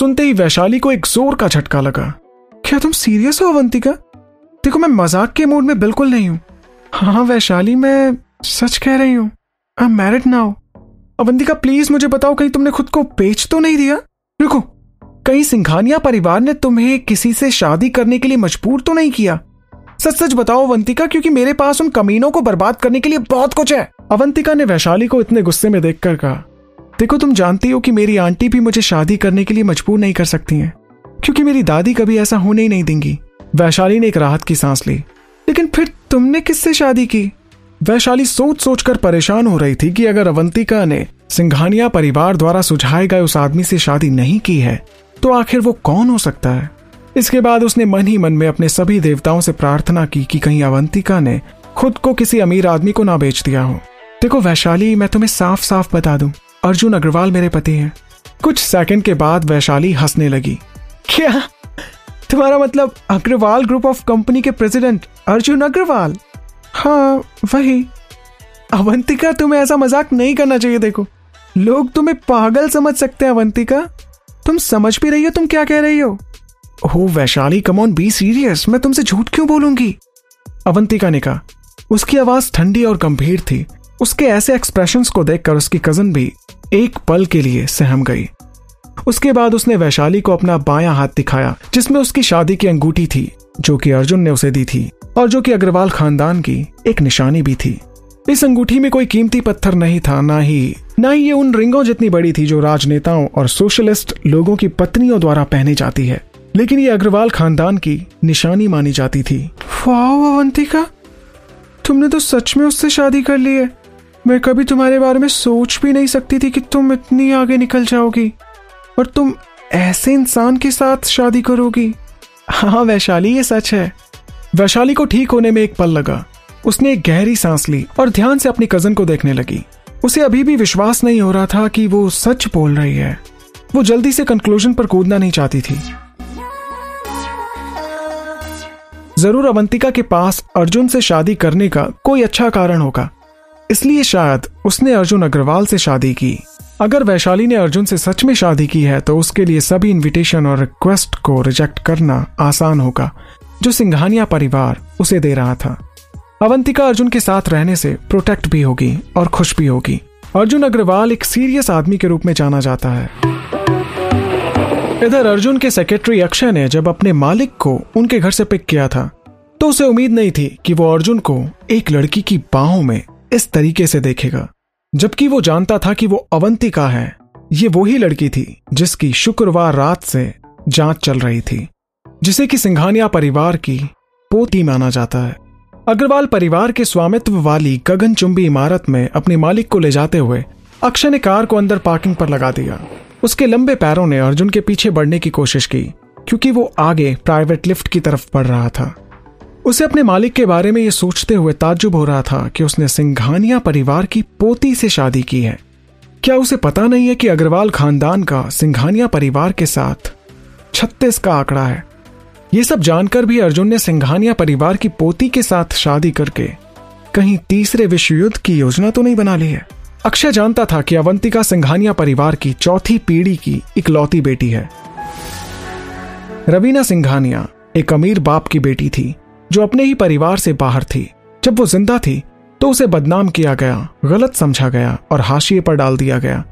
सुनते ही वैशाली को एक ज़ोर का झटका लगा। क्या तुम सीरियस हो, अवंतिका? देखो, मैं मज़ाक के मूड में बिल्कुल नहीं हूँ। हाँ वैशाली, मैं सच कह रही हूँ। I am married now Avantika please मुझे बताओ, कहीं तुमने खुद को बेच तो नहीं दिया? रुको, कहीं सिंघानिया परिवार ने तुम्हें किसी से शादी करने के लिए मजबूर तो नहीं किया? सच सच बताओ, अवंतिका, क्योंकि मेरे पास उन कमीनों को बर्बाद करने के लिए बहुत कुछ है। अवंतिका ने वैशाली को इतने गुस्से में देखकर कहा देखो, तुम जानती हो कि मेरी आंटी भी मुझे शादी करने के लिए मजबूर नहीं कर सकती हैं, क्योंकि मेरी दादी कभी ऐसा होने ही नहीं देंगी। वैशाली ने एक राहत की सांस ली। लेकिन फिर तुमने किससे शादी की? वैशाली सोच सोच कर परेशान हो रही थी कि अगर अवंतिका ने सिंघानिया परिवार द्वारा सुझाए गए उस आदमी से शादी नहीं की है तो आखिर वो कौन हो सकता है? इसके बाद उसने मन ही मन में अपने सभी देवताओं से प्रार्थना की कि कहीं अवंतिका ने खुद को किसी अमीर आदमी को ना बेच दिया हो। देखो, वैशाली, मैं तुम्हें साफ़ साफ़ बता दूँ अर्जुन अग्रवाल मेरे पति हैं। कुछ सेकंड के बाद वैशाली हंसने लगी। क्या? तुम्हारा मतलब अग्रवाल ग्रुप ऑफ़ कंपनी के प्रेसिडेंट अर्जुन अग्रवाल? हाँ वही। अवंतिका, तुम्हें ऐसा मज़ाक नहीं करना चाहिए, देखो। लोग तुम्हें पागल समझ सकते हैं, अवंतिका। तुम समझ भी रही हो, तुम क्या कह रही हो? हो, वैशाली कमॉन बी सीरियस मैं तुमसे झूठ क्यों बोलूँगी? अवंतिका ने कहा, उसकी आवाज़ ठंडी और गंभीर थी। उसके ऐसे एक्सप्रेशंस को देखकर उसकी कज़न भी एक पल के लिए सहम गई। उसके बाद उसने वैशाली को अपना बायां हाथ दिखाया, जिसमें उसकी शादी की अंगूठी थी, जो कि अर्जुन ने उसे दी थी, और जो कि अग्रवाल खानदान की एक निशानी भी थी। इस अंगूठी में कोई कीमती पत्थर नहीं था, ना ही ना ही ये उन रिंगों जितनी बड़ी थी जो राजनेताओं और सोशलिस्ट लोगों की पत्नियों द्वारा पहनी जाती है, लेकिन ये अग्रवाल खानदान की निशानी मानी जाती थी। वाओ अवंतिका, तुमने तो सच में उससे शादी कर ली है। मैं कभी तुम्हारे बारे में सोच भी नहीं सकती थी कि तुम इतनी आगे निकल जाओगी। और तुम ऐसे इंसान के साथ शादी करोगी। हाँ वैशाली, ये सच है। वैशाली को ठीक होने में एक पल लगा। उसने एक गहरी सांस ली और ध्यान से अपनी कज़न को देखने लगी। उसे अभी भी विश्वास नहीं हो रहा था कि वो सच बोल रही है। वो जल्दी से कंक्लूजन पर कूदना नहीं चाहती थी। ज़रूर अवंतिका के पास अर्जुन से शादी करने का कोई अच्छा कारण होगा। इसलिए शायद उसने अर्जुन अग्रवाल से शादी की। अगर वैशाली ने अर्जुन से सच में शादी की है तो उसके लिए सभी इनविटेशन और रिक्वेस्ट को रिजेक्ट करना आसान होगा, जो सिंघानिया परिवार उसे दे रहा था। अवंतिका अर्जुन के साथ रहने से प्रोटेक्ट भी होगी और खुश भी होगी। अर्जुन अग्रवाल एक सीरियस आदमी के रूप में जाना जाता है। इधर अर्जुन के सेक्रेटरी अक्षय ने जब अपने मालिक को उनके घर से पिक किया था तो उसे उम्मीद नहीं थी कि वो अर्जुन को एक लड़की की बाहों में इस तरीके से देखेगा, जबकि वो जानता था कि वो अवंतिका है। ये वही लड़की थी, जिसकी शुक्रवार रात से जाँच चल रही थी, जिसे कि सिंघानिया परिवार की पोती माना जाता है। अग्रवाल परिवार के स्वामित्व वाली गगनचुंबी इमारत में अपने मालिक को ले जाते हुए अक्षय ने कार को अंदर पार्किंग पर लगा दिया। उसके लंबे पैरों ने अर्जुन के पीछे बढ़ने की कोशिश की, क्योंकि वो आगे प्राइवेट लिफ्ट की तरफ़ बढ़ रहा था। उसे अपने मालिक के बारे में यह सोचते हुए ताज्जुब हो रहा था कि उसने सिंघानिया परिवार की पोती से शादी की है। क्या उसे पता नहीं है कि अग्रवाल खानदान का सिंघानिया परिवार के साथ छत्तीस का आंकड़ा है? ये सब जानकर भी अर्जुन ने सिंघानिया परिवार की पोती के साथ शादी करके कहीं तीसरे विश्व युद्ध की योजना तो नहीं बना ली है। अक्षय जानता था कि अवंतिका सिंघानिया परिवार की चौथी पीढ़ी की इकलौती बेटी है। रवीना सिंघानिया एक अमीर बाप की बेटी थी। जो अपने ही परिवार से बाहर थी। जब वो ज़िंदा थी तो उसे बदनाम किया गया, गलत समझा गया और हाशिए पर डाल दिया गया।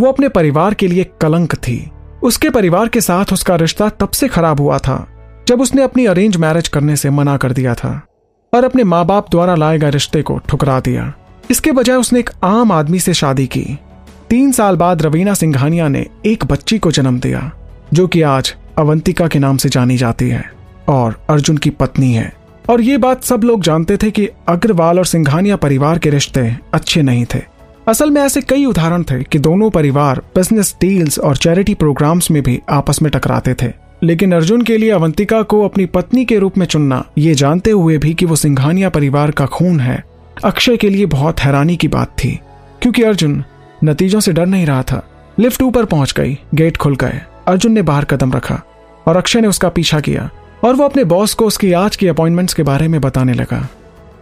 वो अपने परिवार के लिए कलंक थी। उसके परिवार के साथ उसका रिश्ता तब से खराब हुआ था, जब उसने अपनी अरेंज मैरिज करने से मना कर दिया था और अपने माँ बाप द्वारा लाए गए रिश्ते को ठुकरा दिया। इसके बजाय उसने एक आम आदमी से शादी की। तीन साल बाद रवीना सिंघानिया ने एक बच्ची को जन्म दिया, जो कि आज अवंतिका के नाम से जानी जाती है और अर्जुन की पत्नी है। और ये बात सब लोग जानते थे कि अग्रवाल और सिंघानिया परिवार के रिश्ते अच्छे नहीं थे। असल में ऐसे कई उदाहरण थे कि दोनों परिवार बिज़नेस डील्स और चैरिटी प्रोग्राम्स में भी आपस में टकराते थे। लेकिन अर्जुन के लिए अवंतिका को अपनी पत्नी के रूप में चुनना, ये जानते हुए भी कि वो सिंघानिया परिवार का खून है, अक्षय के लिए बहुत हैरानी की बात थी। क्योंकि अर्जुन नतीजों से डर नहीं रहा था। लिफ्ट ऊपर पहुँच गई गेट खुल गए, अर्जुन ने बाहर कदम रखा और अक्षय ने उसका पीछा किया। और वो अपने बॉस को उसकी आज की अपॉइंटमेंट्स के बारे में बताने लगा।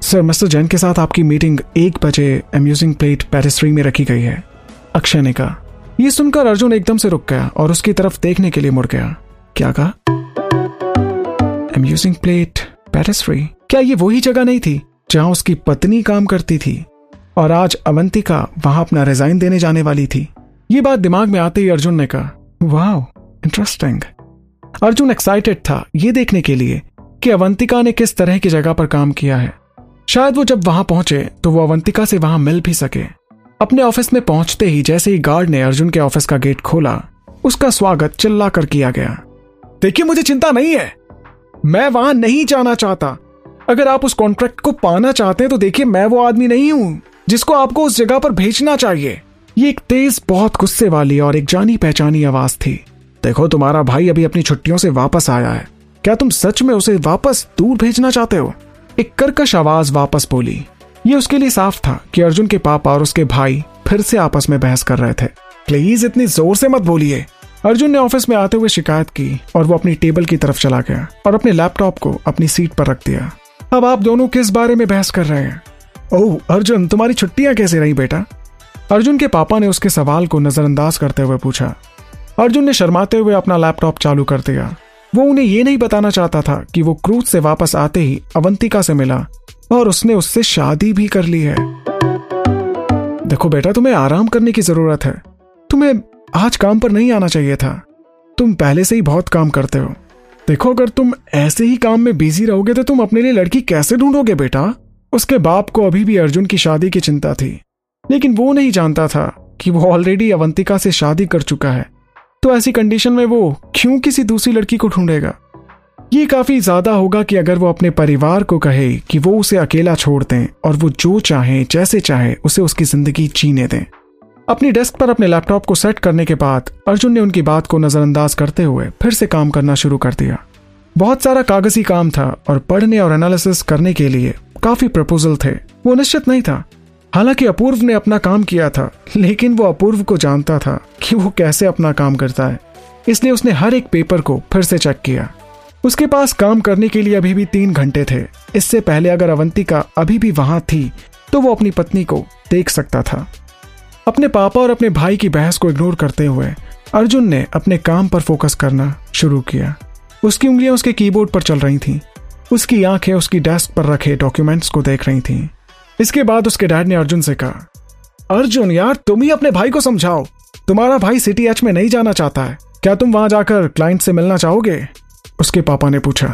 सर मिस्टर जैन के साथ आपकी मीटिंग एक बजे अम्यूजिंग प्लेट पेरिस्ट्री में रखी गई है। अक्षय ने कहा, ये सुनकर अर्जुन एकदम से रुक गया और उसकी तरफ़ देखने के लिए मुड़ गया। क्या कहा? एम यूजिंग प्लेट पेरिस्ट्री क्या ये वही जगह नहीं थी जहाँ उसकी पत्नी काम करती थी और आज अवंतिका वहाँ अपना रिजाइन देने जाने वाली थी? ये बात दिमाग में आते ही अर्जुन ने कहा वाह इंटरेस्टिंग अर्जुन एक्साइटेड था ये देखने के लिए कि अवंतिका ने किस तरह की जगह पर काम किया है। शायद वो जब वहाँ पहुँचे तो वो अवंतिका से वहाँ मिल भी सके। अपने ऑफ़िस में पहुँचते ही जैसे ही गार्ड ने अर्जुन के ऑफ़िस का गेट खोला, उसका स्वागत चिल्ला कर किया गया। देखिए, मुझे चिंता नहीं है। मैं वहाँ नहीं जाना चाहता। अगर आप उस कॉन्ट्रैक्ट को पाना चाहते हैं तो देखिए, मैं वो आदमी नहीं हूँ, जिसको आपको उस जगह पर भेजना चाहिए। ये एक तेज, बहुत गुस्से वाली और एक जानी पहचानी आवाज़ थी। देखो, तुम्हारा भाई अभी अपनी छुट्टियों से वापस आया है। क्या तुम सच में उसे वापस दूर भेजना चाहते हो? एक कर्कश आवाज़ वापस बोली। ये उसके लिए साफ़ था कि अर्जुन के पापा और उसके भाई फिर से आपस में बहस कर रहे थे। प्लीज़ इतनी ज़ोर से मत बोलिए। अर्जुन ने ऑफ़िस में आते हुए शिकायत की और वो अपनी टेबल की तरफ़ चला गया और अपने लैपटॉप को अपनी सीट पर रख दिया। अब आप दोनों किस बारे में बहस कर रहे हैं? ओह, अर्जुन, तुम्हारी छुट्टियाँ कैसे रही बेटा? अर्जुन के पापा ने उसके सवाल को नजरअंदाज करते हुए पूछा। अर्जुन ने शर्माते हुए अपना लैपटॉप चालू कर दिया। वो उन्हें ये नहीं बताना चाहता था कि वो क्रूज से वापस आते ही अवंतिका से मिला और उसने उससे शादी भी कर ली है। देखो बेटा, तुम्हें आराम करने की ज़रूरत है। तुम्हें आज काम पर नहीं आना चाहिए था। तुम पहले से ही बहुत काम करते हो। देखो, अगर तुम ऐसे ही काम में बिज़ी रहोगे तो तुम अपने लिए लड़की कैसे ढूंढोगे बेटा? उसके बाप को अभी भी अर्जुन की शादी की चिंता थी। लेकिन वो नहीं जानता था कि वो ऑलरेडी अवंतिका से शादी कर चुका है। तो ऐसी कंडीशन में वो क्यों किसी दूसरी लड़की को ढूंढेगा? ये काफ़ी ज़्यादा होगा कि अगर वो अपने परिवार को कहे कि वो उसे अकेला छोड़ दें और वो जो चाहे, जैसे चाहे, उसे उसकी ज़िंदगी जीने दें। अपनी डेस्क पर अपने लैपटॉप को सेट करने के बाद अर्जुन ने उनकी बात को नजरअंदाज करते हुए फिर से काम करना शुरू कर दिया। बहुत सारा कागज़ी काम था और पढ़ने और एनालिसिस करने के लिए काफ़ी प्रपोजल थे। वो निश्चित नहीं था। हालाँकि अपूर्व ने अपना काम किया था, लेकिन वो अपूर्व को जानता था कि वो कैसे अपना काम करता है। इसलिए उसने हर एक पेपर को फिर से चेक किया। उसके पास काम करने के लिए अभी भी तीन घंटे थे। इससे पहले अगर अवंतिका अभी भी वहाँ थी तो वो अपनी पत्नी को देख सकता था। अपने पापा और अपने भाई की बहस को इग्नोर करते हुए अर्जुन ने अपने काम पर फोकस करना शुरू किया। उसकी उंगलियाँ उसके कीबोर्ड पर चल रही थीं। उसकी आँखें उसकी डेस्क पर रखे डॉक्यूमेंट्स को देख रही थीं। इसके बाद उसके डैड ने अर्जुन से कहा, अर्जुन यार, तुम ही अपने भाई को समझाओ। तुम्हारा भाई सिटी एच में नहीं जाना चाहता है। क्या तुम वहाँ जाकर क्लाइंट से मिलना चाहोगे? उसके पापा ने पूछा।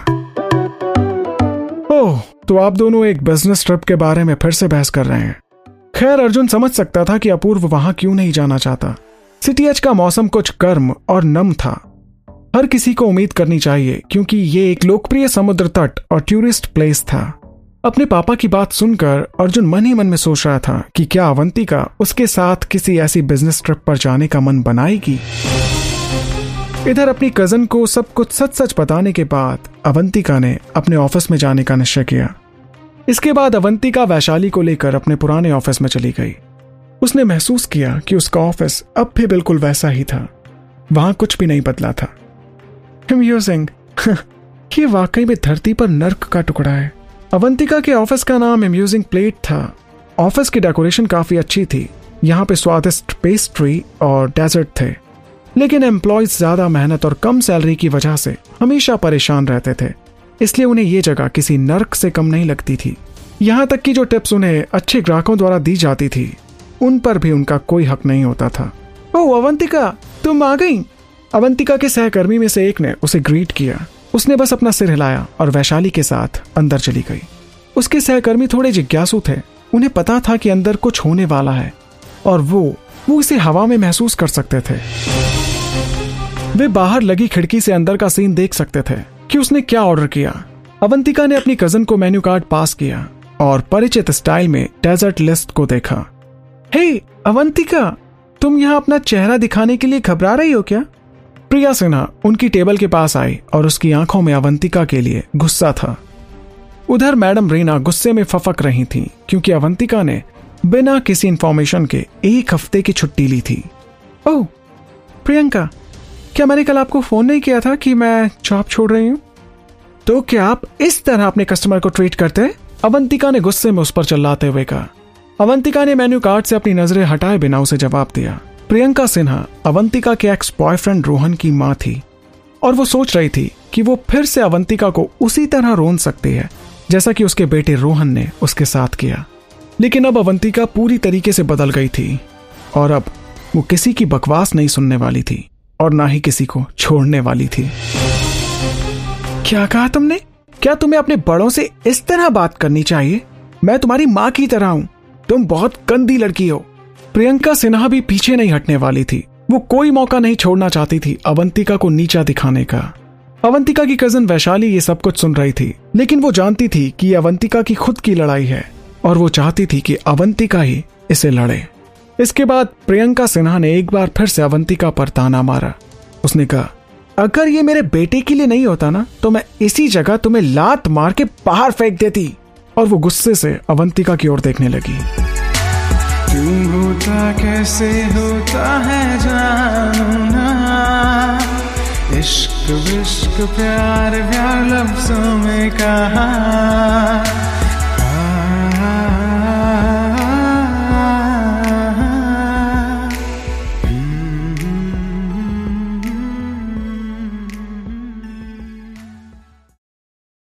ओह तो आप दोनों एक बिज़नेस ट्रिप के बारे में फिर से बहस कर रहे हैं। खैर, अर्जुन समझ सकता था कि अपूर्व वहाँ क्यों नहीं जाना चाहता। सिटी एच का मौसम कुछ गर्म और नम था। हर किसी को उम्मीद करनी चाहिए, क्योंकि ये एक लोकप्रिय समुद्र तट और टूरिस्ट प्लेस था। अपने पापा की बात सुनकर अर्जुन मन ही मन में सोच रहा था कि क्या अवंतिका उसके साथ किसी ऐसी बिज़नेस ट्रिप पर जाने का मन बनाएगी। इधर अपनी कज़न को सब कुछ सच सच बताने के बाद अवंतिका ने अपने ऑफ़िस में जाने का निश्चय किया। इसके बाद अवंतिका वैशाली को लेकर अपने पुराने ऑफ़िस में चली गई। उसने महसूस किया कि उसका ऑफ़िस अब भी बिल्कुल वैसा ही था। वहाँ कुछ भी नहीं बदला था। म्यूजिंग ये वाकई में धरती पर नर्क का टुकड़ा है। अवंतिका के ऑफ़िस का नाम अम्यूजिंग प्लेट था। ऑफ़िस की डेकोरेशन काफ़ी अच्छी थी। यहाँ पे स्वादिष्ट पेस्ट्री और डेजर्ट थे। लेकिन एम्प्लॉयज़ ज़्यादा मेहनत और कम सैलरी की वजह से हमेशा परेशान रहते थे। इसलिए उन्हें ये जगह किसी नर्क से कम नहीं लगती थी। यहाँ तक कि जो टिप्स उन्हें अच्छे ग्राहकों द्वारा दी जाती थी, उन पर भी उनका कोई हक नहीं होता था। ओ अवंतिका, तुम आ गई? अवंतिका के सहकर्मी में से एक ने उसे ग्रीट किया। उसने बस अपना सिर हिलाया और वैशाली के साथ अंदर चली गई। उसके सहकर्मी थोड़े जिज्ञासु थे। उन्हें पता था कि अंदर कुछ होने वाला है और वो वो इसे हवा में महसूस कर सकते थे। वे बाहर लगी खिड़की से अंदर का सीन देख सकते थे कि उसने क्या ऑर्डर किया। अवंतिका ने अपनी कज़न को मेन्यू कार्ड पास किया और परिचित स्टाइल में डेजर्ट लिस्ट को देखा। हे hey, अवंतिका तुम यहाँ अपना चेहरा दिखाने के लिए घबरा रही हो क्या? प्रिया सिन्हा उनकी टेबल के पास आई और उसकी आँखों में अवंतिका के लिए गुस्सा था। उधर मैडम रीना गुस्से में फफक रही थी क्योंकि अवंतिका ने बिना किसी इंफॉर्मेशन के एक हफ़्ते की छुट्टी ली थी। ओह, प्रियंका, क्या मैंने कल आपको फ़ोन नहीं किया था कि मैं जॉब छोड़ रही हूँ? तो क्या आप इस तरह अपने कस्टमर को ट्रीट करते? हैं अवंतिका ने गुस्से में उस पर चिल्लाते हुए कहा। अवंतिका ने मेन्यू कार्ड से अपनी नज़रें हटाए बिना उसे जवाब दिया। प्रियंका सिन्हा, अवंतिका के एक्स बॉयफ्रेंड रोहन की माँ थी, और वो सोच रही थी कि वो फिर से अवंतिका को उसी तरह रोन सकती है, जैसा कि उसके बेटे रोहन ने उसके साथ किया। लेकिन अब अवंतिका पूरी तरीके से बदल गई थी, और अब वो किसी की बकवास नहीं सुनने वाली थी, और ना ही किसी को छोड़ने वाली थी। क्या कहा तुमने? क्या तुम्हें अपने बड़ों से इस तरह बात करनी चाहिए? मैं तुम्हारी माँ की तरह हूँ। तुम बहुत गंदी लड़की हो। प्रियंका सिन्हा भी पीछे नहीं हटने वाली थी। वो कोई मौका नहीं छोड़ना चाहती थी अवंतिका को नीचा दिखाने का। अवंतिका की कज़न वैशाली ये सब कुछ सुन रही थी, लेकिन वो जानती थी कि अवंतिका की खुद की लड़ाई है, और वो चाहती थी कि अवंतिका ही इसे लड़े। इसके बाद प्रियंका सिन्हा ने एक बार फिर से अवंतिका पर ताना मारा। उसने कहा, अगर ये मेरे बेटे के लिए नहीं होता ना तो मैं इसी जगह तुम्हें लात मार के बाहर फेंक देती। और वो गुस्से से अवंतिका की ओर देखने लगी। क्यों होता कैसे होता है जानू ना इश्क विश्क प्यार प्यार लफ्जों में कहा।